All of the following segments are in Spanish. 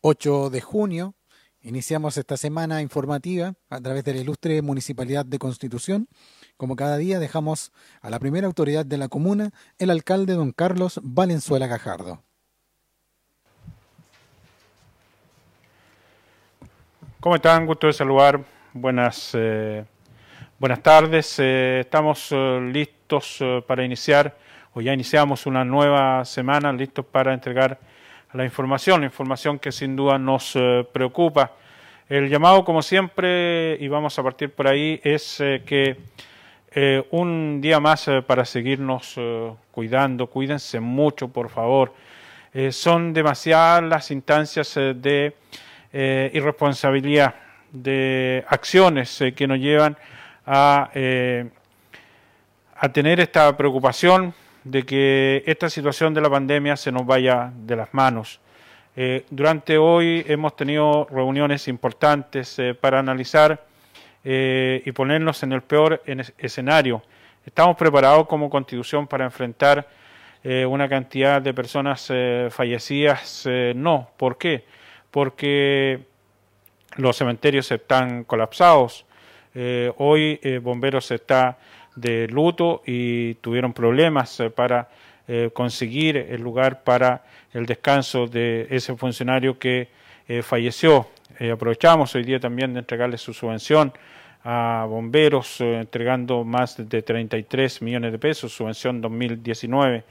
8 de junio. Iniciamos esta semana informativa a través de la ilustre Municipalidad de Constitución. Como cada día dejamos a la primera autoridad de la comuna, el alcalde don Carlos Valenzuela Gajardo. ¿Cómo están? Gusto de saludar. Buenas, eh, buenas tardes. Eh, estamos eh, listos eh, para iniciar, o ya iniciamos una nueva semana, listos para entregar la información, la información que sin duda nos eh, preocupa. El llamado, como siempre, y vamos a partir por ahí, es eh, que eh, un día más para seguirnos cuidando, cuídense mucho, por favor. son demasiadas las instancias de irresponsabilidad, de acciones que nos llevan a, a tener esta preocupación de que esta situación de la pandemia se nos vaya de las manos. Eh, durante hoy hemos tenido reuniones importantes eh, para analizar eh, y ponernos en el peor escenario. ¿Estamos preparados como constitución para enfrentar una cantidad de personas fallecidas? no. ¿Por qué? Porque los cementerios están colapsados. hoy Bomberos está de luto y tuvieron problemas eh, para eh, conseguir el lugar para el descanso de ese funcionario que eh, falleció. aprovechamos hoy día también de entregarle su subvención a bomberos, entregando más de 33 millones de pesos, subvención 2019.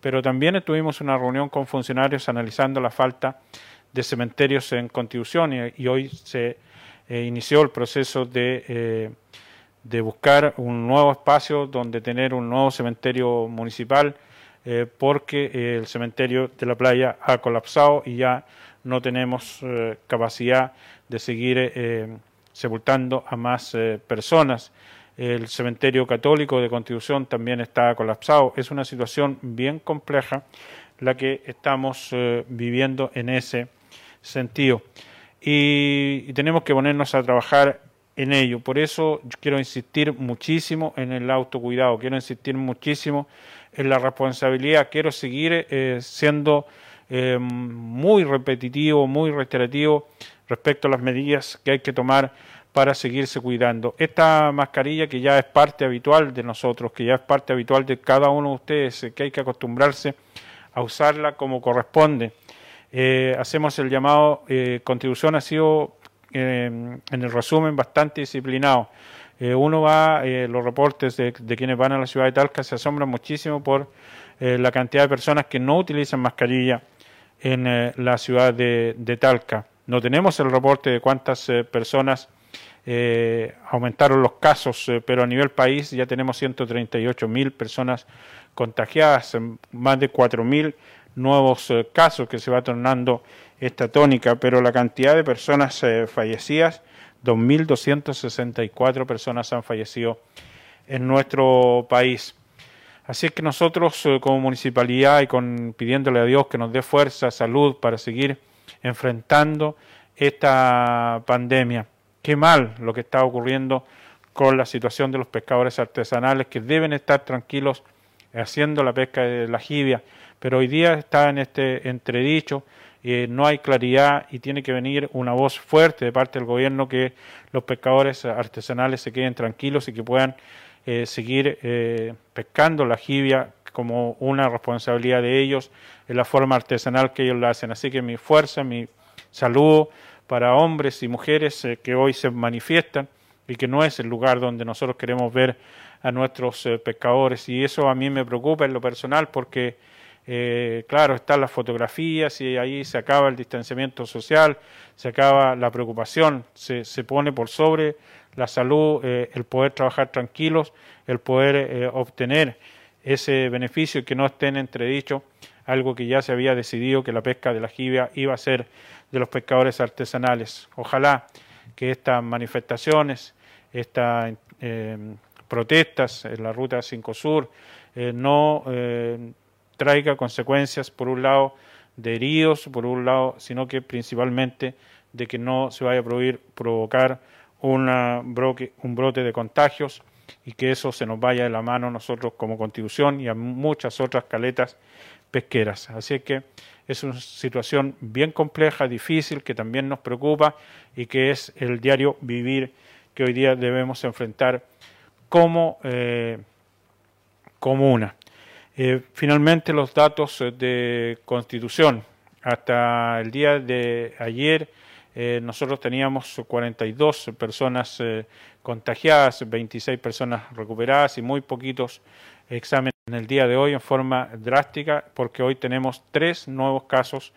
Pero también tuvimos una reunión con funcionarios analizando la falta de cementerios en Constitución y, hoy se inició el proceso de de buscar un nuevo espacio donde tener un nuevo cementerio municipal, eh, porque el cementerio de la playa ha colapsado y ya no tenemos eh, capacidad de seguir eh, sepultando a más personas. El cementerio católico de Constitución también está colapsado. Es una situación bien compleja la que estamos viviendo en ese sentido. y tenemos que ponernos a trabajar en ello. Por eso quiero insistir muchísimo en el autocuidado, quiero insistir muchísimo en la responsabilidad, quiero seguir eh, siendo eh, muy repetitivo, muy reiterativo respecto a las medidas que hay que tomar para seguirse cuidando. Esta mascarilla que ya es parte habitual de nosotros, que ya es parte habitual de cada uno de ustedes, eh, que hay que acostumbrarse a usarla como corresponde. hacemos el llamado, contribución ha sido en el resumen bastante disciplinado. Eh, uno va, eh, los reportes de, quienes van a la ciudad de Talca se asombran muchísimo por la cantidad de personas que no utilizan mascarilla en la ciudad de, Talca. No tenemos el reporte de cuántas personas aumentaron los casos, pero a nivel país ya tenemos 138 mil personas contagiadas, más de 4 mil nuevos casos que se va tornando esta tónica, pero la cantidad de personas eh, fallecidas, 2.264 personas han fallecido en nuestro país. Así que nosotros eh, como municipalidad y con, pidiéndole a Dios que nos dé fuerza, salud para seguir enfrentando esta pandemia. Qué mal lo que está ocurriendo con la situación de los pescadores artesanales que deben estar tranquilos haciendo la pesca de la jibia, pero hoy día está en este entredicho eh, no hay claridad y tiene que venir una voz fuerte de parte del gobierno que los pescadores artesanales se queden tranquilos y que puedan eh, seguir eh, pescando la jibia como una responsabilidad de ellos en la forma artesanal que ellos la hacen. Así que mi fuerza, mi saludo para hombres y mujeres que hoy se manifiestan y que no es el lugar donde nosotros queremos ver a nuestros pescadores. Y eso a mí me preocupa en lo personal porque eh, claro, están las fotografías y ahí se acaba el distanciamiento social, se acaba la preocupación, se, pone por sobre la salud, eh, el poder trabajar tranquilos, el poder eh, obtener ese beneficio y que no esté en entredicho algo que ya se había decidido que la pesca de la jibia iba a ser de los pescadores artesanales. Ojalá que estas manifestaciones, estas protestas en la ruta 5 Sur no traiga consecuencias, por un lado, de heridos, por un lado, sino que principalmente de que no se vaya a provocar un brote de contagios y que eso se nos vaya de la mano nosotros como constitución y a muchas otras caletas pesqueras. Así que es una situación bien compleja, difícil, que también nos preocupa y que es el diario vivir que hoy día debemos enfrentar como eh, comuna. Eh, finalmente, los datos de constitución. Hasta el día de ayer, eh, nosotros teníamos 42 personas contagiadas, 26 personas recuperadas y muy poquitos exámenes en el día de hoy en forma drástica, porque hoy tenemos tres nuevos casos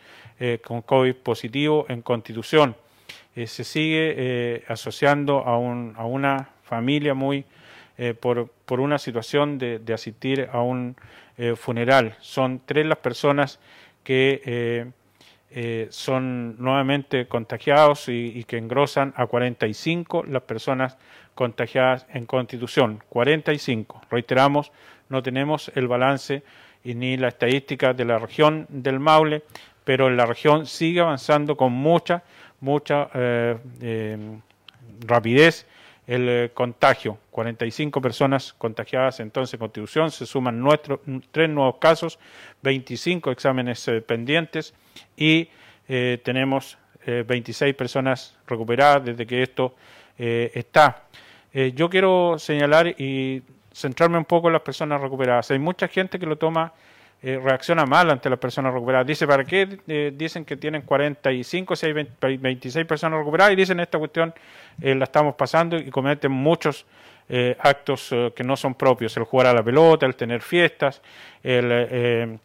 con COVID positivo en Constitución. se sigue asociando a, a una familia muy eh, por, por, una situación de, asistir a un eh, funeral. Son tres las personas que eh, son nuevamente contagiados y, y, que engrosan a 45 las personas contagiadas en Constitución. 45. Reiteramos, no tenemos el balance y ni la estadística de la región del Maule, pero la región sigue avanzando con mucha, mucha rapidez el eh, contagio. 45 personas contagiadas entonces en Constitución, se suman nuestro, tres nuevos casos, 25 exámenes eh, pendientes y eh, tenemos 26 personas recuperadas desde que esto está. yo quiero señalar y centrarme un poco en las personas recuperadas. Hay mucha gente que lo toma eh, reacciona mal ante las personas recuperadas. Dice, ¿para qué eh, dicen que tienen 45, si hay 26 personas recuperadas? Y dicen, esta cuestión eh, la estamos pasando y cometen muchos actos que no son propios. El jugar a la pelota, el tener fiestas, el,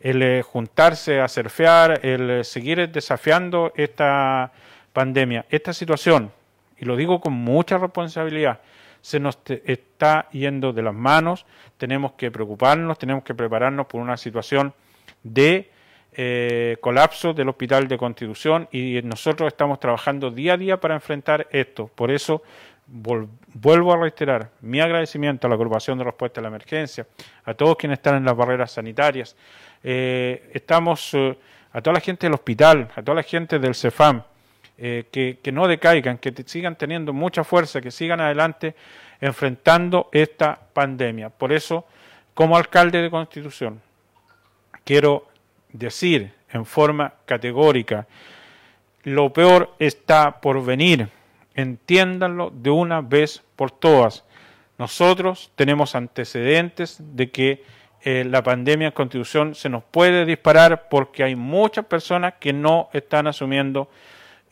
el juntarse a surfear, el seguir desafiando esta pandemia, esta situación. Y lo digo con mucha responsabilidad se nos está yendo de las manos, tenemos que preocuparnos, tenemos que prepararnos por una situación de eh, colapso del Hospital de Constitución y nosotros estamos trabajando día a día para enfrentar esto. Por eso vuelvo a reiterar mi agradecimiento a la agrupación de respuesta a la emergencia, a todos quienes están en las barreras sanitarias. Eh, estamos eh, a toda la gente del hospital, a toda la gente del CEFAM, eh, que, no decaigan, que sigan teniendo mucha fuerza, que sigan adelante enfrentando esta pandemia. Por eso, como alcalde de Constitución, quiero decir en forma categórica, lo peor está por venir. Entiéndanlo de una vez por todas. Nosotros tenemos antecedentes de que eh, la pandemia en Constitución se nos puede disparar porque hay muchas personas que no están asumiendo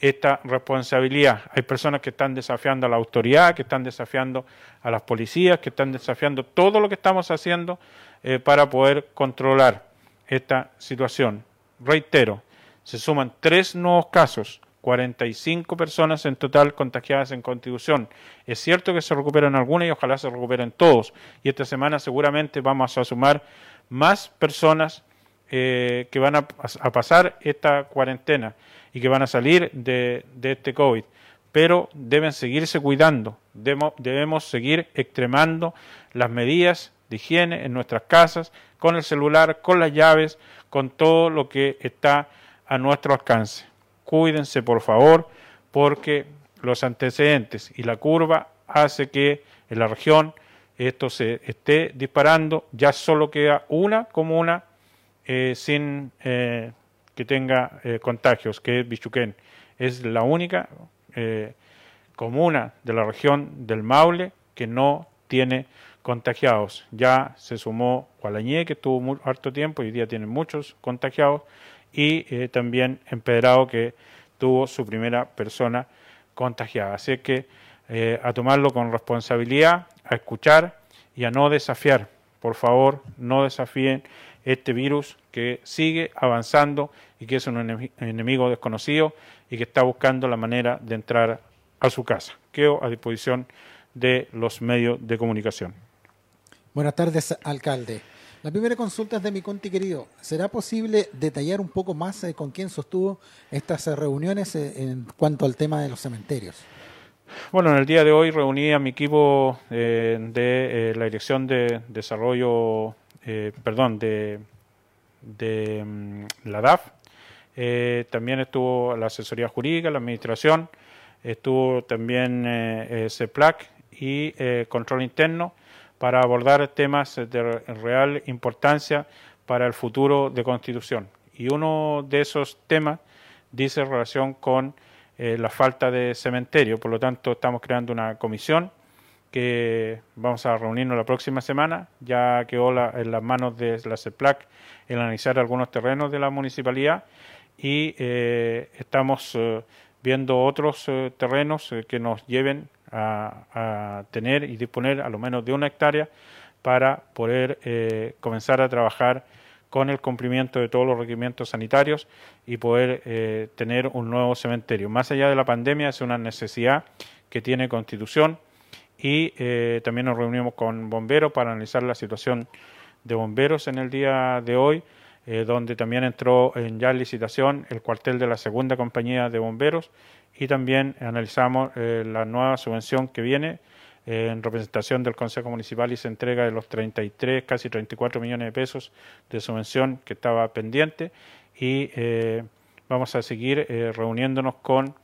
esta responsabilidad. Hay personas que están desafiando a la autoridad, que están desafiando a las policías, que están desafiando todo lo que estamos haciendo eh, para poder controlar esta situación. Reitero, se suman tres nuevos casos, 45 personas en total contagiadas en Constitución. Es cierto que se recuperan algunas y ojalá se recuperen todos. Y esta semana seguramente vamos a sumar más personas eh, que van a, pasar esta cuarentena y que van a salir de, este COVID. Pero deben seguirse cuidando, debemos, seguir extremando las medidas de higiene en nuestras casas, con el celular, con las llaves, con todo lo que está a nuestro alcance. Cuídense, por favor, porque los antecedentes y la curva hace que en la región esto se esté disparando. Ya solo queda una comuna eh, sin eh, que tenga eh, contagios, que es Bichuquén. Es la única comuna de la región del Maule que no tiene contagiados. Ya se sumó Gualañé, que tuvo muy, harto tiempo, y hoy día tiene muchos contagiados, y también Empedrado, que tuvo su primera persona contagiada. Así que a tomarlo con responsabilidad, a escuchar y a no desafiar. Por favor, no desafíen este virus que sigue avanzando y que es un enemigo desconocido y que está buscando la manera de entrar a su casa. Quedo a disposición de los medios de comunicación. Buenas tardes, alcalde. La primera consulta es de mi conti querido. ¿Será posible detallar un poco más eh, con quién sostuvo estas eh, reuniones eh, en cuanto al tema de los cementerios? Bueno, en el día de hoy reuní a mi equipo de la Dirección de Desarrollo eh, perdón, de, de mm, la DAF. Eh, también estuvo la asesoría jurídica, la administración, estuvo también eh, CEPLAC y control interno para abordar temas de real importancia para el futuro de Constitución. Y uno de esos temas dice relación con eh, la falta de cementerio. Por lo tanto, estamos creando una comisión que vamos a reunirnos la próxima semana. Ya quedó en las manos de la CEPLAC el analizar algunos terrenos de la municipalidad y eh, estamos eh, viendo otros terrenos que nos lleven a, a, tener y disponer a lo menos de una hectárea para poder comenzar a trabajar con el cumplimiento de todos los requerimientos sanitarios y poder eh, tener un nuevo cementerio. Más allá de la pandemia, es una necesidad que tiene Constitución y eh, también nos reunimos con bomberos para analizar la situación de bomberos en el día de hoy, eh, donde también entró en ya licitación el cuartel de la segunda compañía de bomberos y también analizamos la nueva subvención que viene en representación del Consejo Municipal y se entrega de los 33, casi 34 millones de pesos de subvención que estaba pendiente y eh, vamos a seguir eh, reuniéndonos con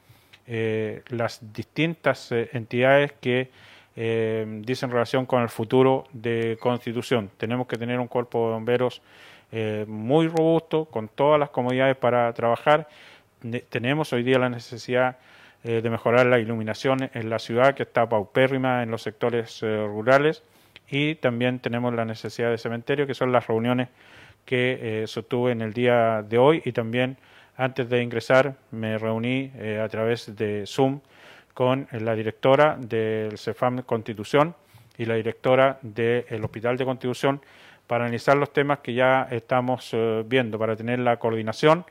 eh, las distintas entidades que dicen relación con el futuro de Constitución. Tenemos que tener un cuerpo de bomberos muy robusto, con todas las comodidades para trabajar. tenemos hoy día la necesidad eh, de mejorar la iluminación en la ciudad, que está paupérrima en los sectores eh, rurales, y también tenemos la necesidad de cementerio, que son las reuniones que eh, sostuve en el día de hoy, y también antes de ingresar me reuní a través de Zoom con la directora del CEFAM Constitución y la directora del Hospital de Constitución para analizar los temas que ya estamos viendo, para tener la coordinación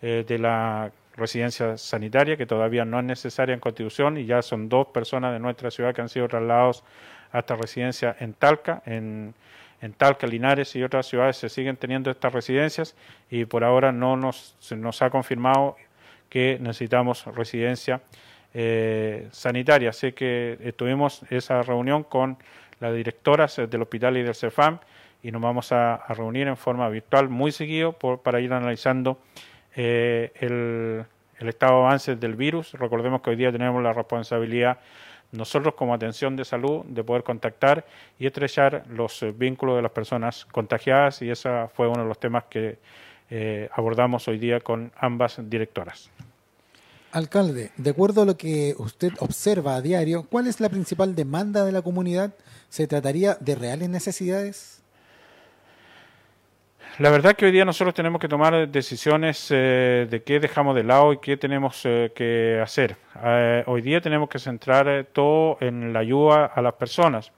de la residencia sanitaria, que todavía no es necesaria en Constitución, y ya son dos personas de nuestra ciudad que han sido trasladados a esta residencia en Talca, en, en Talca, Linares y otras ciudades se siguen teniendo estas residencias y por ahora no nos, se nos ha confirmado que necesitamos residencia eh, sanitaria. Así que tuvimos esa reunión con las directoras del hospital y del CEFAM y nos vamos a, reunir en forma virtual muy seguido para ir analizando eh, el, estado de avance del virus. Recordemos que hoy día tenemos la responsabilidad nosotros como atención de salud de poder contactar y estrechar los eh, vínculos de las personas contagiadas y ese fue uno de los temas que eh, abordamos hoy día con ambas directoras. Alcalde, de acuerdo a lo que usted observa a diario, ¿cuál es la principal demanda de la comunidad? ¿Se trataría de reales necesidades? La verdad que hoy día nosotros tenemos que tomar decisiones eh, de qué dejamos de lado y qué tenemos eh, que hacer. Eh, hoy día tenemos que centrar todo en la ayuda a las personas.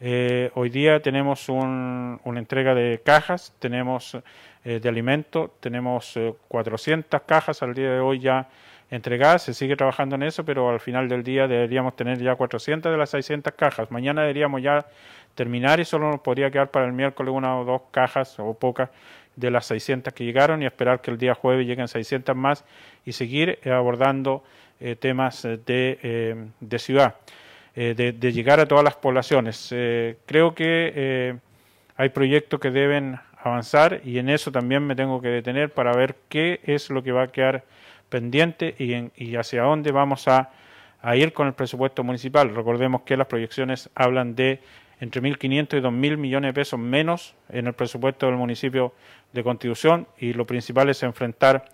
hoy día tenemos una entrega de cajas, tenemos de alimentos, tenemos 400 cajas al día de hoy ya entregadas, se sigue trabajando en eso, pero al final del día deberíamos tener ya 400 de las 600 cajas. Mañana deberíamos ya terminar y solo nos podría quedar para el miércoles una o dos cajas o pocas de las 600 que llegaron y esperar que el día jueves lleguen 600 más y seguir eh, abordando eh, temas eh, de, de ciudad, de, llegar a todas las poblaciones. creo que hay proyectos que deben avanzar y en eso también me tengo que detener para ver qué es lo que va a quedar pendiente y, en, y hacia dónde vamos a, ir con el presupuesto municipal. Recordemos que las proyecciones hablan de entre 1.500 y 2.000 millones de pesos menos en el presupuesto del municipio de Constitución y lo principal es enfrentar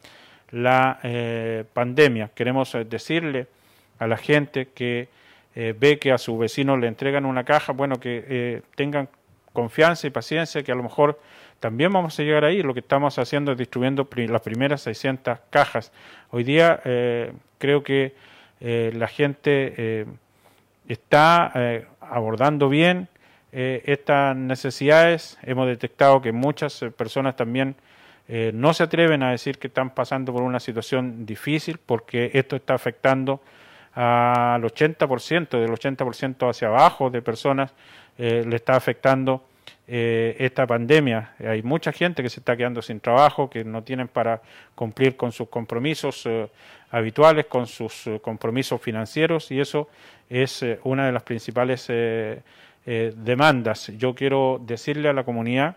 la eh, pandemia. Queremos eh, decirle a la gente que eh, ve que a su vecino le entregan una caja, bueno, que tengan confianza y paciencia, que a lo mejor también vamos a llegar ahí. Lo que estamos haciendo es distribuyendo las primeras 600 cajas. Hoy día creo que la gente está abordando bien eh, estas necesidades. Hemos detectado que muchas eh, personas también eh, no se atreven a decir que están pasando por una situación difícil porque esto está afectando al 80%, del 80% hacia abajo de personas le está afectando esta pandemia. Hay mucha gente que se está quedando sin trabajo, que no tienen para cumplir con sus compromisos habituales, con sus compromisos financieros y eso es una de las principales eh, demandas. Yo quiero decirle a la comunidad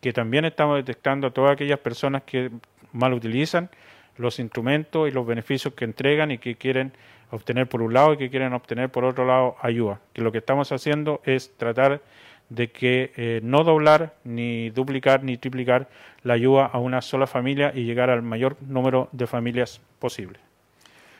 que también estamos detectando a todas aquellas personas que mal utilizan los instrumentos y los beneficios que entregan y que quieren obtener por un lado y que quieren obtener por otro lado ayuda. Que lo que estamos haciendo es tratar de que eh, no doblar, ni duplicar, ni triplicar la ayuda a una sola familia y llegar al mayor número de familias posible.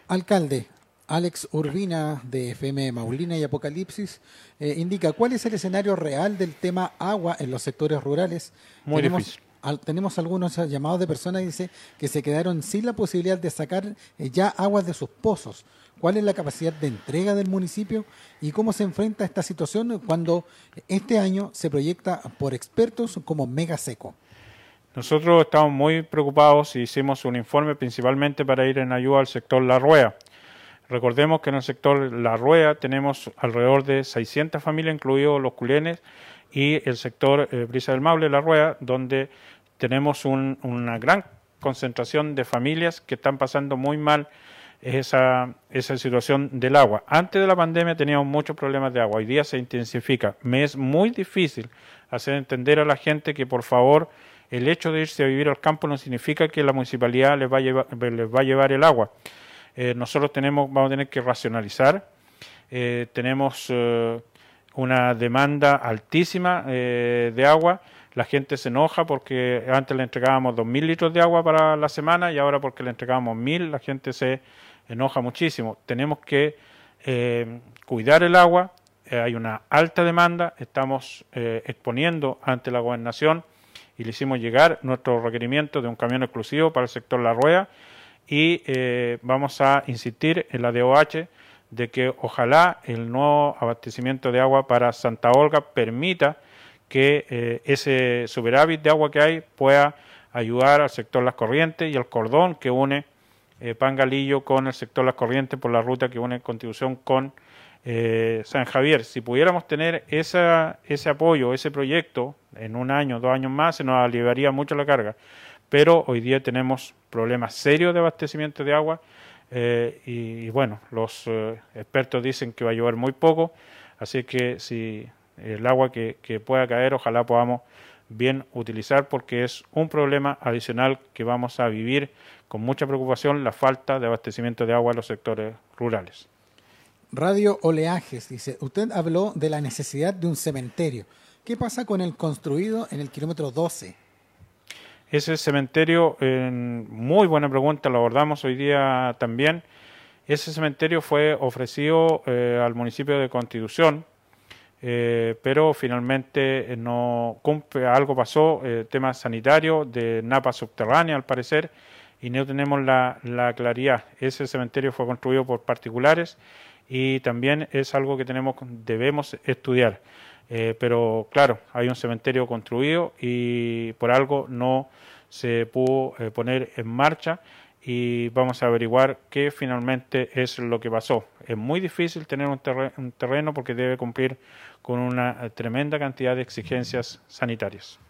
Alcalde, Alex Urbina de FM Maulina y Apocalipsis eh, indica cuál es el escenario real del tema agua en los sectores rurales. Muy difícil tenemos algunos llamados de personas dice que se quedaron sin la posibilidad de sacar eh, ya aguas de sus pozos. ¿Cuál es la capacidad de entrega del municipio y cómo se enfrenta a esta situación cuando este año se proyecta por expertos como mega seco? Nosotros estamos muy preocupados y hicimos un informe principalmente para ir en ayuda al sector La Rueda. Recordemos que en el sector La Rueda tenemos alrededor de 600 familias, incluidos los culenes, y el sector eh, Brisa del Maule, La Rueda, donde tenemos una gran concentración de familias que están pasando muy mal esa, esa situación del agua. Antes de la pandemia teníamos muchos problemas de agua, hoy día se intensifica. Me es muy difícil hacer entender a la gente que por favor el hecho de irse a vivir al campo no significa que la municipalidad les va a llevar, les va a llevar el agua. Eh, nosotros tenemos, vamos a tener que racionalizar, eh, tenemos una demanda altísima eh, de agua. La gente se enoja porque antes le entregábamos 2.000 litros de agua para la semana y ahora porque le entregábamos 1.000 la gente se enoja muchísimo. Tenemos que eh, cuidar el agua, eh, hay una alta demanda, estamos exponiendo ante la gobernación y le hicimos llegar nuestro requerimiento de un camión exclusivo para el sector La Rueda y vamos a insistir en la DOH de que ojalá el nuevo abastecimiento de agua para Santa Olga permita que eh, ese superávit de agua que hay pueda ayudar al sector Las Corrientes y al cordón que une eh, Pangalillo con el sector Las Corrientes por la ruta que une Constitución con eh, San Javier. Si pudiéramos tener esa, ese apoyo, ese proyecto en un año, dos años más, se nos aliviaría mucho la carga. Pero hoy día tenemos problemas serios de abastecimiento de agua eh, y, bueno, los eh, expertos dicen que va a llover muy poco, así que si el agua que, pueda caer, ojalá podamos bien utilizar porque es un problema adicional que vamos a vivir con mucha preocupación, la falta de abastecimiento de agua en los sectores rurales. Radio Oleajes dice, usted habló de la necesidad de un cementerio. ¿Qué pasa con el construido en el kilómetro 12? Ese cementerio, muy buena pregunta, lo abordamos hoy día también. Ese cementerio fue ofrecido eh, al municipio de Constitución, eh, pero finalmente eh, no cumple, algo pasó, tema sanitario de napa subterránea al parecer, y no tenemos la, la, claridad. Ese cementerio fue construido por particulares y también es algo que tenemos, debemos estudiar. Eh, pero claro, hay un cementerio construido y por algo no se pudo eh, poner en marcha y vamos a averiguar qué finalmente es lo que pasó. Es muy difícil tener un, terreno porque debe cumplir con una eh, tremenda cantidad de exigencias sanitarias.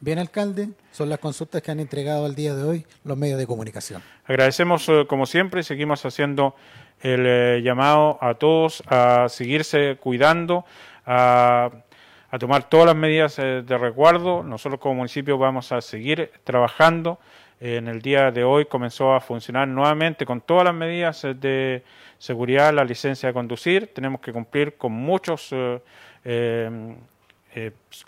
Bien, alcalde, son las consultas que han entregado al día de hoy los medios de comunicación. Agradecemos como siempre y seguimos haciendo el llamado a todos a seguirse cuidando, a, tomar todas las medidas eh, de resguardo. Nosotros como municipio vamos a seguir trabajando. En el día de hoy comenzó a funcionar nuevamente con todas las medidas eh, de seguridad la licencia de conducir. Tenemos que cumplir con muchas eh,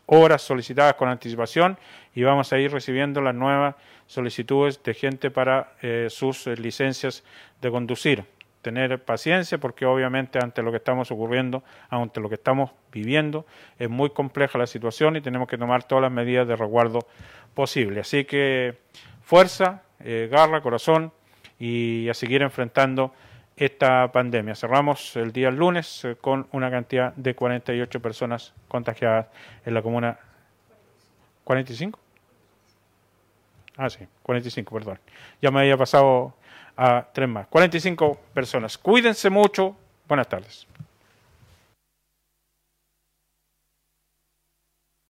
horas solicitadas con anticipación y vamos a ir recibiendo las nuevas solicitudes de gente para sus licencias de conducir tener paciencia porque obviamente ante lo que estamos ocurriendo, ante lo que estamos viviendo, es muy compleja la situación y tenemos que tomar todas las medidas de resguardo posible. Así que fuerza, eh, garra, corazón y a seguir enfrentando esta pandemia. Cerramos el día lunes eh, con una cantidad de 48 personas contagiadas en la comuna. ¿45? Ah, sí, 45, perdón. Ya me había pasado a tres más. 45 personas. Cuídense mucho. Buenas tardes.